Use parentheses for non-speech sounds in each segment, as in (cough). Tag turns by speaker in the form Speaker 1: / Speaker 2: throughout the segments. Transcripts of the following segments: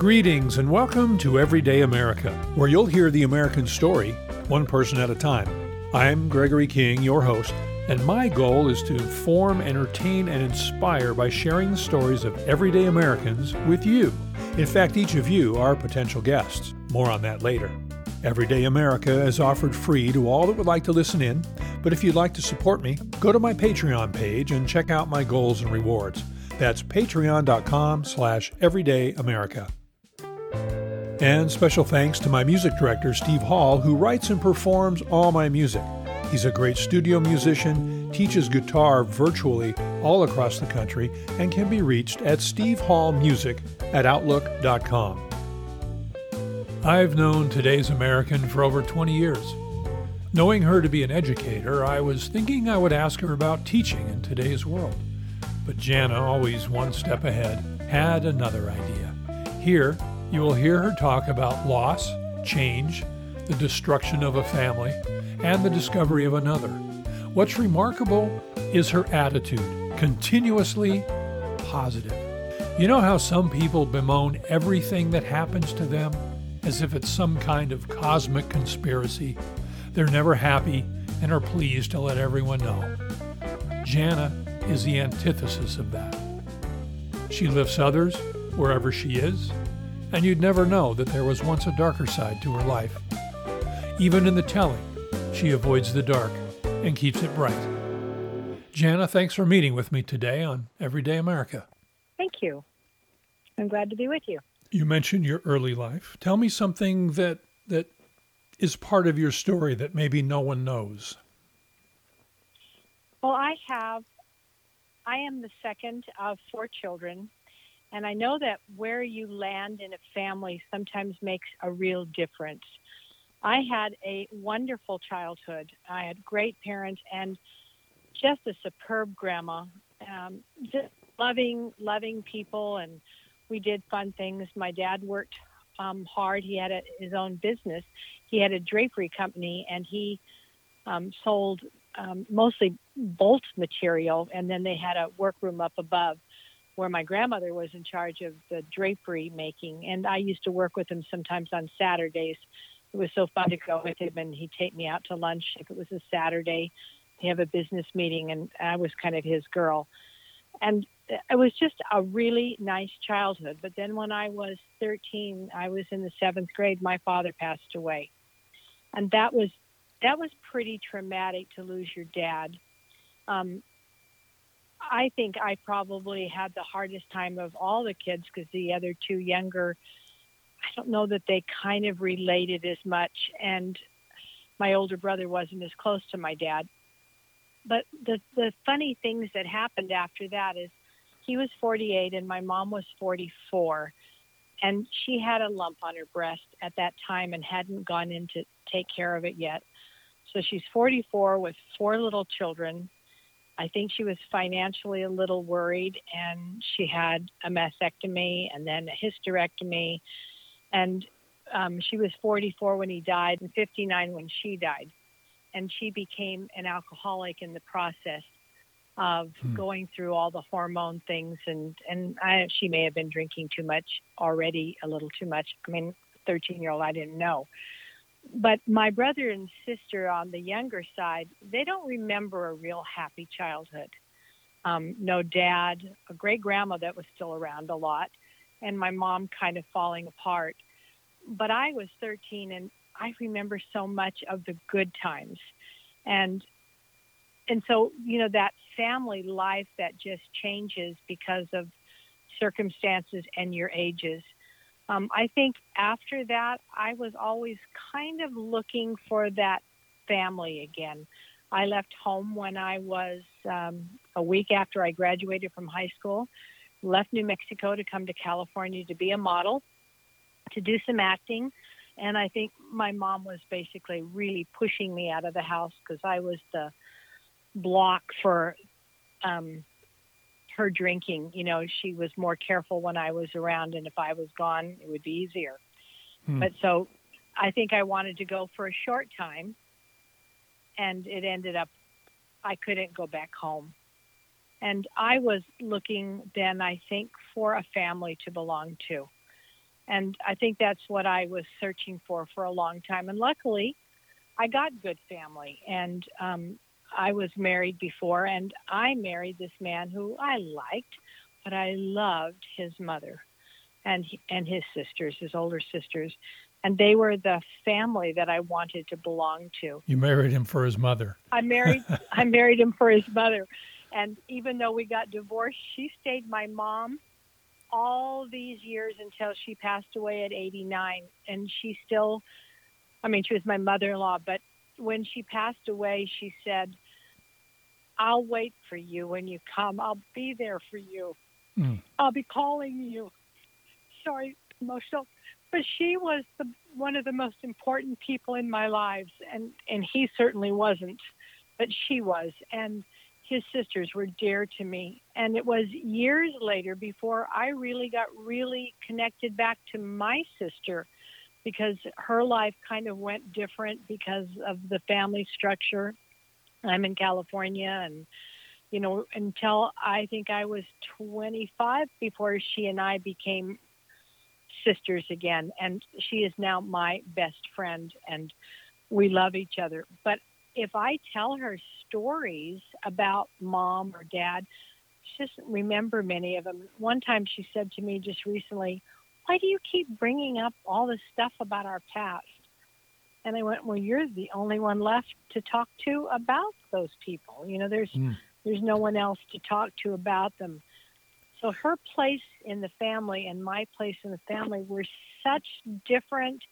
Speaker 1: Greetings and welcome to Everyday America, where you'll hear the American story one person at a time. I'm Gregory King, your host, and my goal is to inform, entertain, and inspire by sharing the stories of everyday Americans with you. In fact, each of you are potential guests. More on that later. Everyday America is offered free to all that would like to listen in, but if you'd like to support me, go to my Patreon page and check out my goals and rewards. That's patreon.com slash everydayamerica. And special thanks to my music director, Steve Hall, who writes and performs all my music. He's a great studio musician, teaches guitar virtually all across the country, and can be reached at stevehallmusic at outlook.com. I've known today's American for over 20 years. Knowing her to be an educator, I was thinking I would ask her about teaching in today's world. But Jana, always one step ahead, had another idea. Here, you will hear her talk about loss, change, the destruction of a family, and the discovery of another. What's remarkable is her attitude, continuously positive. You know how some people bemoan everything that happens to them? as if it's some kind of cosmic conspiracy. They're never happy and are pleased to let everyone know. Jana is the antithesis of that. She lifts others wherever she is, and you'd never know that there was once a darker side to her life. Even in the telling, she avoids the dark and keeps it bright. Jana, thanks for meeting with me today on Everyday America.
Speaker 2: Thank you. I'm glad to be with you.
Speaker 1: You mentioned your early life. Tell me something that that is part of your story that maybe no one knows.
Speaker 2: Well, I have I am the second of four children, and I know that where you land in a family sometimes makes a real difference. I had a wonderful childhood. I had great parents and just a superb grandma. Um, just loving, loving people and we did fun things. My dad worked um, hard. He had a, his own business. He had a drapery company, and he um, sold um, mostly bolt material. And then they had a workroom up above where my grandmother was in charge of the drapery making. And I used to work with him sometimes on Saturdays. It was so fun to go with him, and he'd take me out to lunch if it was a Saturday. He have a business meeting, and I was kind of his girl. And it was just a really nice childhood. But then when I was 13, I was in the seventh grade. My father passed away, and that was that was pretty traumatic to lose your dad. Um, I think I probably had the hardest time of all the kids because the other two younger, I don't know that they kind of related as much, and my older brother wasn't as close to my dad. But the the funny things that happened after that is he was 48 and my mom was 44 and she had a lump on her breast at that time and hadn't gone in to take care of it yet. So she's 44 with four little children i think she was financially a little worried and she had a mastectomy and then a hysterectomy. And um, she was 44 when he died and 59 when she died. And she became an alcoholic in the process of hmm. going through all the hormone things and and I, she may have been drinking too much already a little too much. I mean 13 year old i didn't know but my brother and sister on the younger side they don't remember a real happy childhood. Um, no dad a great grandma that was still around a lot and my mom kind of falling apart. But i was 13 and i remember so much of the good times. And and so you know that family life that just changes because of circumstances and your ages um, i think after that i was always kind of looking for that family again. I left home when i was um, a week after i graduated from high school left new mexico to come to california to be a model to do some acting and i think my mom was basically really pushing me out of the house because i was the block for um, her drinking. You know, she was more careful when I was around, and if I was gone, it would be easier. Hmm. But so I think I wanted to go for a short time, and it ended up I couldn't go back home. And I was looking then, I think, for a family to belong to. And I think that's what I was searching for for a long time. And luckily, I got good family. And um, I was married before, and I married this man who I liked, but I loved his mother and and his sisters, his older sisters, and they were the family that I wanted to belong to.
Speaker 1: You married him for his mother.
Speaker 2: I married (laughs) I married him for his mother, and even though we got divorced, she stayed my mom all these years until she passed away at 89, and she still. I mean, she was my mother-in-law, but when she passed away, she said, "I'll wait for you when you come. I'll be there for you. Mm. I'll be calling you." Sorry, emotional but she was the, one of the most important people in my lives, and and he certainly wasn't, but she was, and his sisters were dear to me. And it was years later before I really got really connected back to my sister, because her life kind of went different because of the family structure. I'm in California, and you know, until I think I was 25 before she and I became sisters again, and she is now my best friend, and we love each other. But if I tell her stories about mom or dad, she doesn't remember many of them. One time she said to me just recently, Why do you keep bringing up all this stuff about our past? And I went, Well, you're the only one left to talk to about those people. You know, there's mm. there's no one else to talk to about them. So her place in the family and my place in the family were such different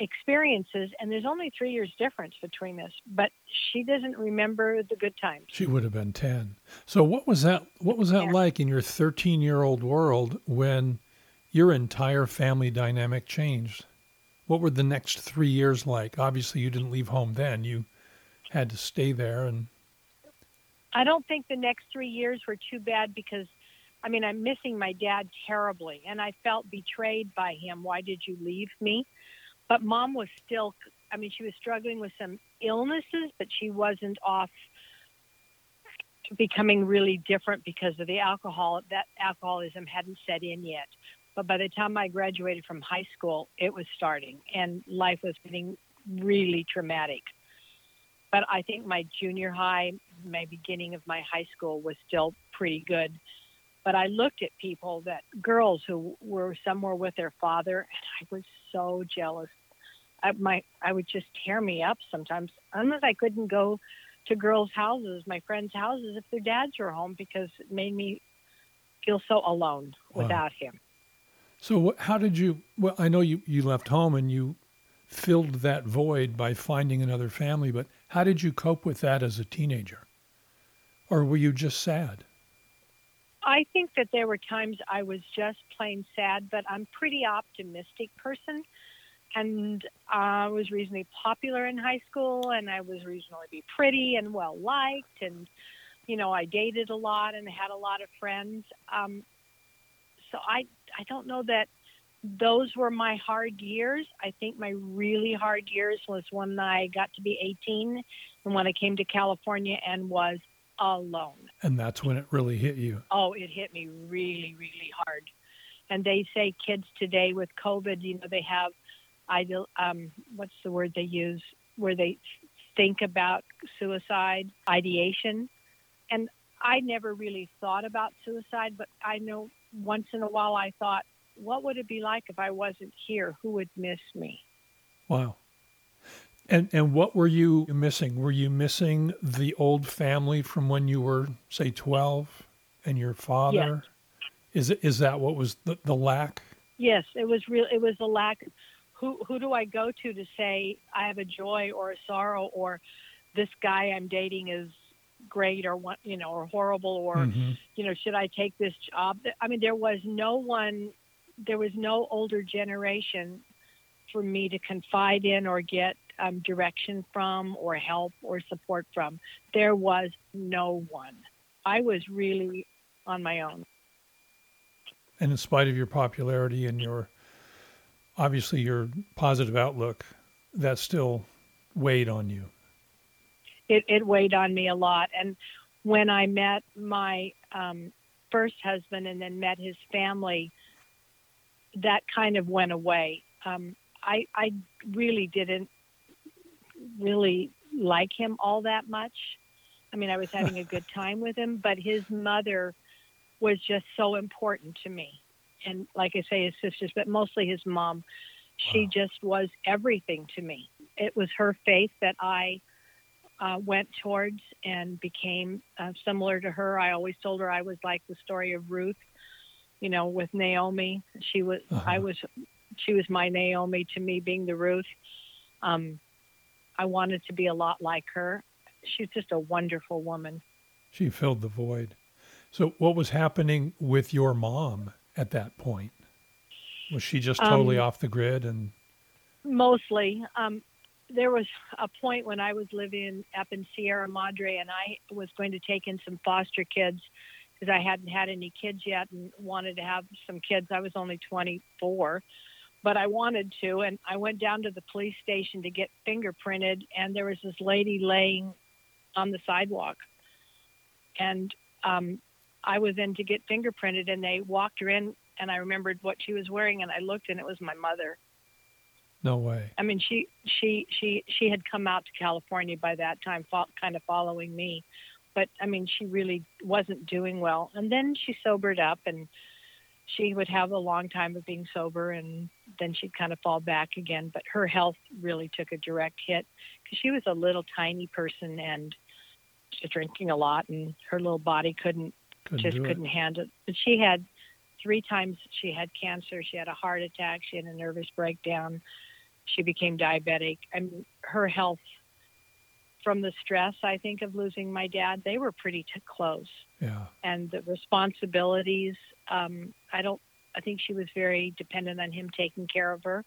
Speaker 2: experiences and there's only three years difference between us but she doesn't remember the good times
Speaker 1: she would have been 10 so what was that what was that yeah. like in your 13 year old world when your entire family dynamic changed what were the next three years like obviously you didn't leave home then you had to stay there and
Speaker 2: I don't think the next three years were too bad because, I mean, I'm missing my dad terribly, and I felt betrayed by him. Why did you leave me? But mom was still, I mean, she was struggling with some illnesses, but she wasn't off becoming really different because of the alcohol. That alcoholism hadn't set in yet. But by the time I graduated from high school, it was starting, and life was getting really traumatic but I think my junior high, my beginning of my high school was still pretty good. But I looked at people that girls who were somewhere with their father, and I was so jealous. I, my I would just tear me up sometimes, unless I couldn't go to girls' houses, my friends' houses, if their dads were home, because it made me feel so alone wow. without him.
Speaker 1: So, how did you? Well, I know you you left home and you filled that void by finding another family, but how did you cope with that as a teenager? Or were you just sad?
Speaker 2: I think that there were times I was just plain sad, but I'm pretty optimistic person. And I was reasonably popular in high school, and I was reasonably pretty and well liked. And, you know, I dated a lot and had a lot of friends. Um, so I, I don't know that those were my hard years. I think my really hard years was when I got to be 18 and when I came to California and was alone.
Speaker 1: And that's when it really hit you.
Speaker 2: Oh, it hit me really, really hard. And they say kids today with COVID, you know, they have, ideal, um, what's the word they use, where they think about suicide ideation. And I never really thought about suicide, but I know once in a while I thought, what would it be like if I wasn't here? Who would miss me?
Speaker 1: Wow. And and what were you missing? Were you missing the old family from when you were say 12 and your father? Yes. Is it is that what was the, the lack?
Speaker 2: Yes, it was real it was the lack who who do I go to to say I have a joy or a sorrow or this guy I'm dating is great or what you know or horrible or mm-hmm. you know should I take this job? I mean there was no one there was no older generation for me to confide in or get um, direction from or help or support from. There was no one. I was really on my own.
Speaker 1: And in spite of your popularity and your obviously your positive outlook, that still weighed on you.
Speaker 2: It, it weighed on me a lot. And when I met my um, first husband and then met his family, that kind of went away. Um, I I really didn't really like him all that much. I mean, I was having a good (laughs) time with him, but his mother was just so important to me. And like I say, his sisters, but mostly his mom. She
Speaker 1: Wow.
Speaker 2: just was everything to me. It was her faith that I uh, went towards and became uh, similar to her. I always told her I was like the story of Ruth, you know, with Naomi. She was,
Speaker 1: Uh-huh.
Speaker 2: I was, she was my Naomi to me, being the Ruth. Um, I wanted to be a lot like her. She's just a wonderful woman.
Speaker 1: She filled the void. So, what was happening with your mom at that point? Was she just totally
Speaker 2: Um,
Speaker 1: off the grid? And
Speaker 2: Mostly, um, there was a point when I was living up in Sierra Madre, and I was going to take in some foster kids because I hadn't had any kids yet and wanted to have some kids. I was only 24, but I wanted to, and I went down to the police station to get fingerprinted, and there was this lady laying on the sidewalk, and um, I was in to get fingerprinted, and they walked her in, and I remembered what she was wearing, and I looked, and it was my mother.
Speaker 1: No way.
Speaker 2: I mean, she she she she had come out to California by that time, kind of following me, but I mean, she really wasn't doing well. And then she sobered up, and she would have a long time of being sober, and then she'd kind of fall back again. But her health really took a direct hit because she was a little tiny person and just drinking a lot, and her little body couldn't
Speaker 1: Couldn't
Speaker 2: just couldn't handle it. But she had three times she had cancer, she had a heart attack, she had a nervous breakdown, she became diabetic. I mean, her health from the stress, I think, of losing my dad, they were pretty t- close.
Speaker 1: Yeah.
Speaker 2: And the responsibilities, um, I don't, I think she was very dependent on him taking care of her.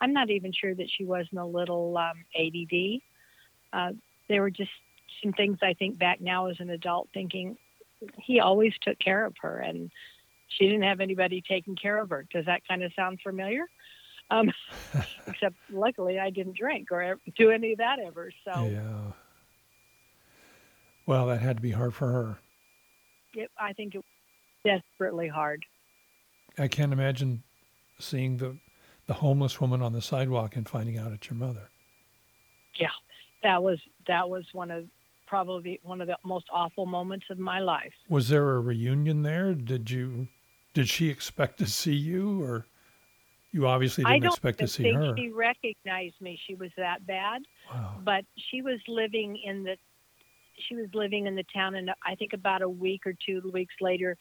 Speaker 2: I'm not even sure that she wasn't a little um, ADD. Uh, there were just some things I think back now as an adult thinking he always took care of her and she didn't have anybody taking care of her. Does that kind of sound familiar? Um, (laughs) except luckily I didn't drink or do any of that ever. So
Speaker 1: Yeah. Well, that had to be hard for her.
Speaker 2: it, I think it was desperately hard.
Speaker 1: I can't imagine seeing the the homeless woman on the sidewalk and finding out it's your mother.
Speaker 2: Yeah, that was that was one of probably one of the most awful moments of my life.
Speaker 1: Was there a reunion there? Did you did she expect to see you or you obviously
Speaker 2: I
Speaker 1: didn't
Speaker 2: don't
Speaker 1: expect to see
Speaker 2: think
Speaker 1: her?
Speaker 2: she recognized me. She was that bad.
Speaker 1: Wow.
Speaker 2: but she was living in the she was living in the town and i think about a week or two weeks later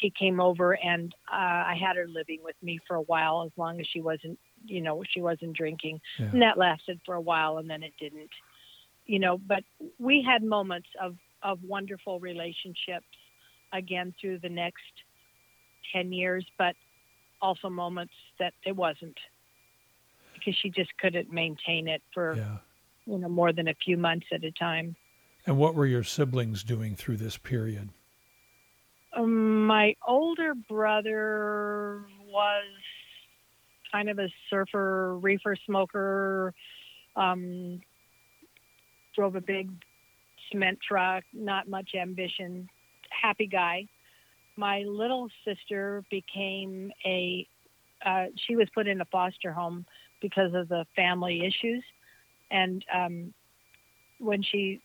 Speaker 2: she came over and uh, i had her living with me for a while as long as she wasn't you know she wasn't drinking
Speaker 1: Yeah.
Speaker 2: and that lasted for a while and then it didn't you know but we had moments of of wonderful relationships again through the next 10 years but also moments that it wasn't because she just couldn't maintain it for
Speaker 1: Yeah.
Speaker 2: you know, more than a few months at a time.
Speaker 1: And what were your siblings doing through this period?
Speaker 2: Um, my older brother was kind of a surfer, reefer smoker, um, drove a big cement truck, not much ambition, happy guy. My little sister became a, uh, she was put in a foster home because of the family issues. And um, when she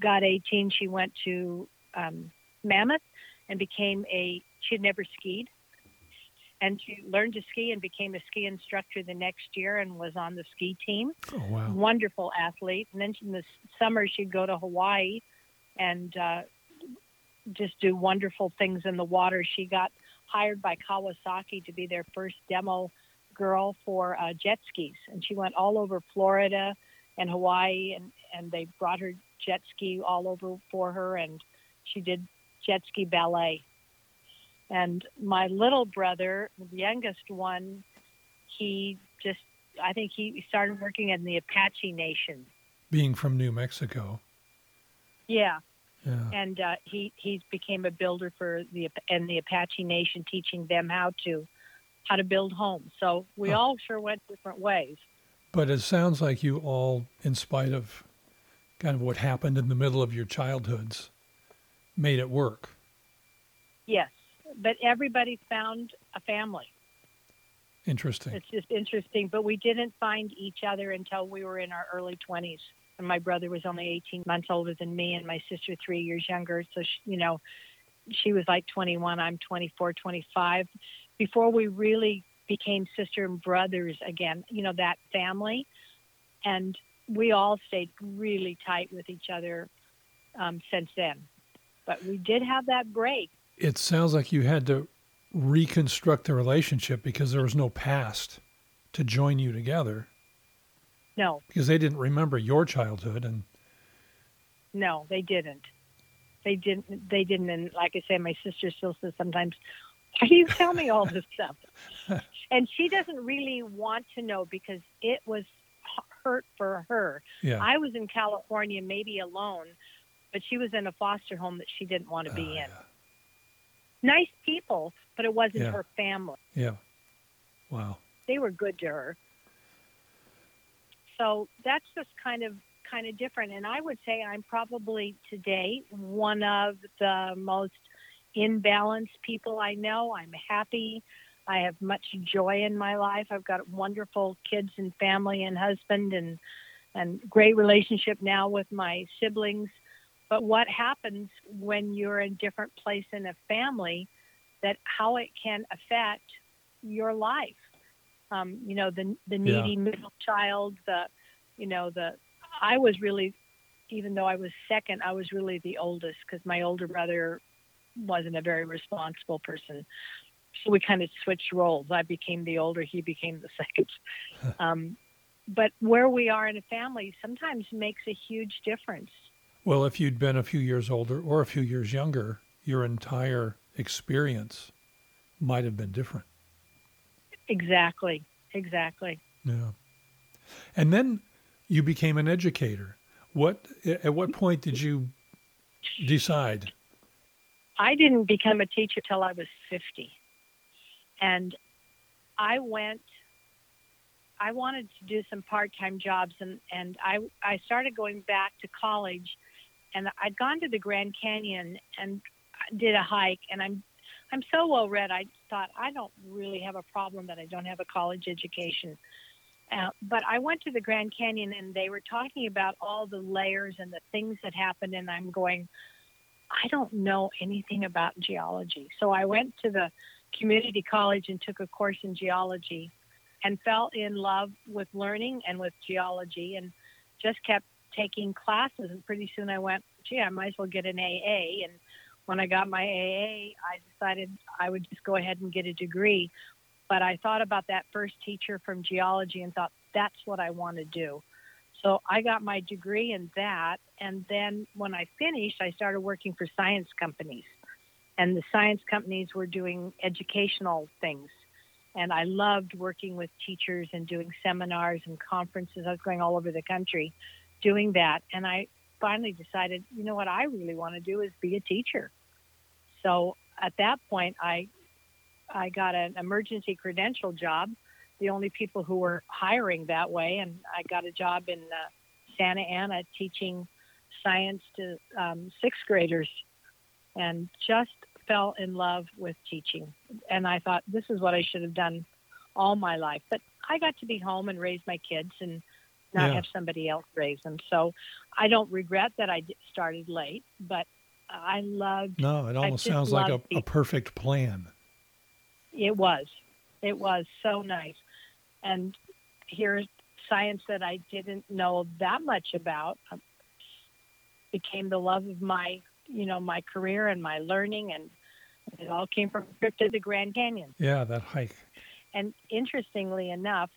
Speaker 2: got 18, she went to um, Mammoth and became a she had never skied and she learned to ski and became a ski instructor the next year and was on the ski team
Speaker 1: Oh wow.
Speaker 2: wonderful athlete and then in the summer she'd go to hawaii and uh, just do wonderful things in the water she got hired by kawasaki to be their first demo girl for uh, jet skis and she went all over florida and hawaii and, and they brought her jet ski all over for her and she did jet ski ballet. And my little brother, the youngest one, he just, I think he started working in the Apache Nation.
Speaker 1: Being from New Mexico.
Speaker 2: Yeah.
Speaker 1: Yeah.
Speaker 2: And uh, he, he became a builder for the, and the Apache Nation, teaching them how to, how to build homes. So we
Speaker 1: Huh.
Speaker 2: all sure went different ways.
Speaker 1: But it sounds like you all, in spite of kind of what happened in the middle of your childhoods, made it work.
Speaker 2: Yes. But everybody found a family.
Speaker 1: Interesting.
Speaker 2: It's just interesting. But we didn't find each other until we were in our early 20s. And my brother was only 18 months older than me, and my sister three years younger. So, she, you know, she was like 21, I'm 24, 25. Before we really became sister and brothers again, you know, that family. And we all stayed really tight with each other um, since then. But we did have that break.
Speaker 1: It sounds like you had to reconstruct the relationship because there was no past to join you together.
Speaker 2: No.
Speaker 1: Because they didn't remember your childhood and
Speaker 2: No, they didn't. They didn't they didn't and like I say my sister still says sometimes why do you tell me all this stuff? (laughs) and she doesn't really want to know because it was hurt for her.
Speaker 1: Yeah.
Speaker 2: I was in California maybe alone, but she was in a foster home that she didn't want to be
Speaker 1: Oh,
Speaker 2: in.
Speaker 1: yeah.
Speaker 2: Nice people, but it wasn't
Speaker 1: Yeah.
Speaker 2: her family.
Speaker 1: Yeah. Wow.
Speaker 2: They were good to her. So that's just kind of kind of different. And I would say I'm probably today one of the most imbalanced people I know. I'm happy. I have much joy in my life. I've got wonderful kids and family and husband and and great relationship now with my siblings. But what happens when you're in a different place in a family that how it can affect your life. Um, you know, the the
Speaker 1: Yeah.
Speaker 2: needy middle child, the you know, the I was really even though I was second, I was really the oldest because my older brother wasn't a very responsible person. So we kind of switched roles. I became the older, he became the (laughs) second. um, but where we are in a family sometimes makes a huge difference.
Speaker 1: Well, if you'd been a few years older or a few years younger, your entire experience might have been different.
Speaker 2: Exactly. Exactly.
Speaker 1: Yeah. And then you became an educator. What at what point did you decide?
Speaker 2: I didn't become a teacher till I was 50. And I went I wanted to do some part-time jobs and and I I started going back to college and I'd gone to the Grand Canyon and did a hike and I'm I'm so well read I thought I don't really have a problem that I don't have a college education. Uh, but I went to the Grand Canyon and they were talking about all the layers and the things that happened and I'm going I don't know anything about geology. So I went to the community college and took a course in geology and fell in love with learning and with geology and just kept taking classes. And pretty soon I went, gee, I might as well get an AA. And when I got my AA, I decided I would just go ahead and get a degree. But I thought about that first teacher from geology and thought, that's what I want to do. So I got my degree in that. And then when I finished, I started working for science companies. And the science companies were doing educational things. And I loved working with teachers and doing seminars and conferences. I was going all over the country doing that. And I finally decided, you know what I really want to do is be a teacher. So at that point, I I got an emergency credential job, the only people who were hiring that way, and I got a job in uh, Santa Ana teaching science to um, sixth graders, and just fell in love with teaching. And I thought this is what I should have done all my life. But I got to be home and raise my kids and not
Speaker 1: Yeah.
Speaker 2: have somebody else raise them. So I don't regret that I started late, but I loved
Speaker 1: No, it almost sounds like a, a perfect plan.
Speaker 2: It was. It was so nice. And here's science that I didn't know that much about um, became the love of my, you know, my career and my learning and it all came from a trip to the Grand Canyon.
Speaker 1: Yeah, that hike.
Speaker 2: And interestingly enough,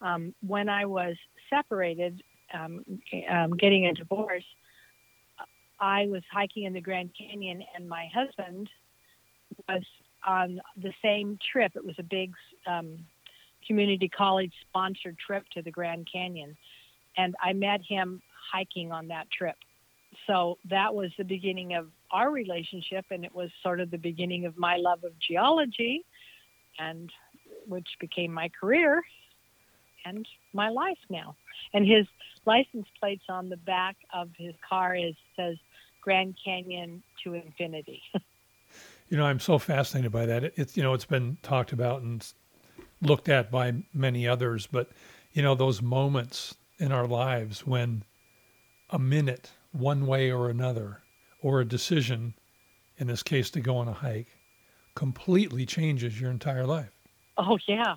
Speaker 2: um, when I was separated, um, um, getting a divorce, I was hiking in the Grand Canyon, and my husband was on the same trip. It was a big um, community college sponsored trip to the Grand Canyon, and I met him hiking on that trip. So that was the beginning of our relationship, and it was sort of the beginning of my love of geology, and which became my career and my life now. And his license plates on the back of his car is says Grand Canyon to infinity. (laughs)
Speaker 1: You know, I'm so fascinated by that. It- It's you know, it's been talked about and looked at by many others, but you know, those moments in our lives when a minute, one way or another, or a decision, in this case to go on a hike, completely changes your entire life.
Speaker 2: Oh, yeah.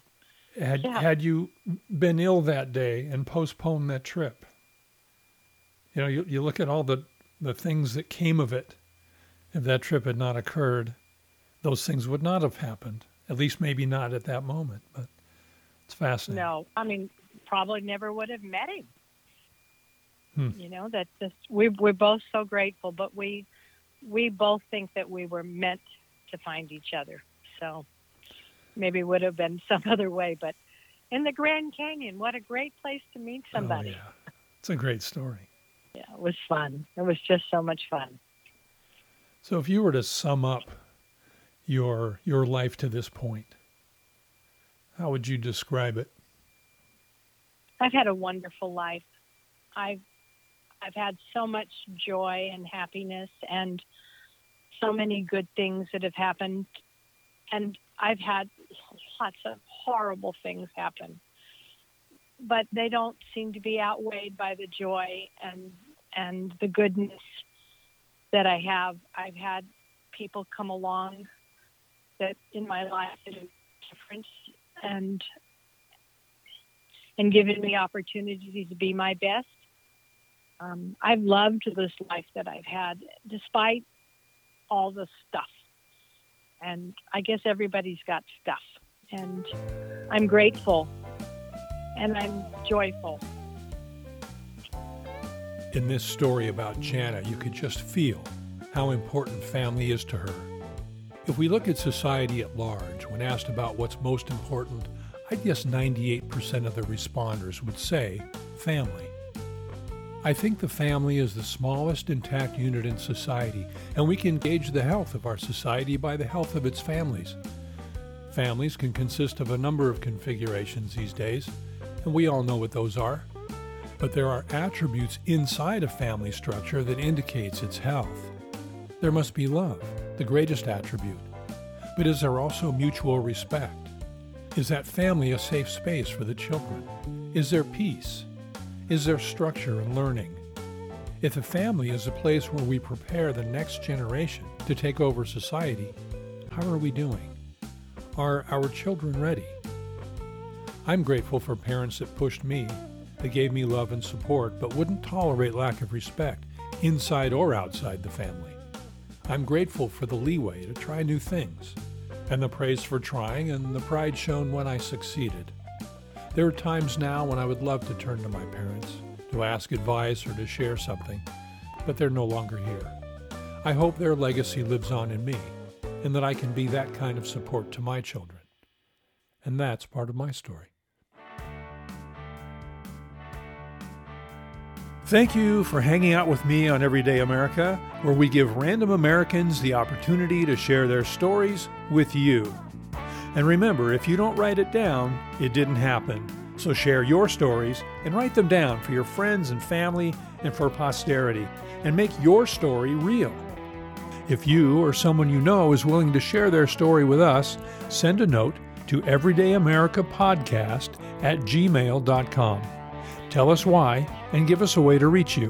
Speaker 1: Had,
Speaker 2: Yeah.
Speaker 1: had you been ill that day and postponed that trip, you know, you, you look at all the, the things that came of it. If that trip had not occurred, those things would not have happened. At least maybe not at that moment, but it's fascinating.
Speaker 2: No, I mean, probably never would have met him.
Speaker 1: Hmm.
Speaker 2: You know, that just we we're both so grateful, but we we both think that we were meant to find each other. So maybe would have been some (laughs) other way, but in the Grand Canyon, what a great place to meet oh, somebody.
Speaker 1: Oh, yeah. It's a great story.
Speaker 2: yeah, it was fun. It was just so much fun.
Speaker 1: So if you were to sum up your your life to this point, how would you describe it?
Speaker 2: I've had a wonderful life. I've I've had so much joy and happiness and so many good things that have happened and I've had lots of horrible things happen. But they don't seem to be outweighed by the joy and and the goodness that I have. I've had people come along that in my life that have difference and and given me opportunities to be my best. Um, I've loved this life that I've had, despite all the stuff. And I guess everybody's got stuff. And I'm grateful and I'm joyful.
Speaker 1: In this story about Jana, you could just feel how important family is to her. If we look at society at large, when asked about what's most important, I'd guess 98% of the responders would say family. I think the family is the smallest intact unit in society, and we can gauge the health of our society by the health of its families. Families can consist of a number of configurations these days, and we all know what those are. But there are attributes inside a family structure that indicates its health. There must be love, the greatest attribute. But is there also mutual respect? Is that family a safe space for the children? Is there peace? Is there structure and learning? If a family is a place where we prepare the next generation to take over society, how are we doing? Are our children ready? I'm grateful for parents that pushed me, that gave me love and support, but wouldn't tolerate lack of respect, inside or outside the family. I'm grateful for the leeway to try new things, and the praise for trying and the pride shown when I succeeded. There are times now when I would love to turn to my parents, to ask advice or to share something, but they're no longer here. I hope their legacy lives on in me, and that I can be that kind of support to my children. And that's part of my story. Thank you for hanging out with me on Everyday America, where we give random Americans the opportunity to share their stories with you. And remember, if you don't write it down, it didn't happen. So share your stories and write them down for your friends and family and for posterity, and make your story real. If you or someone you know is willing to share their story with us, send a note to everydayamericapodcast at gmail.com. Tell us why and give us a way to reach you.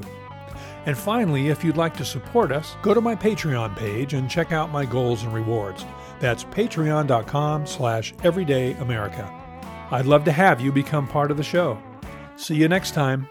Speaker 1: And finally, if you'd like to support us, go to my Patreon page and check out my goals and rewards. That's patreon.com slash everydayamerica. I'd love to have you become part of the show. See you next time.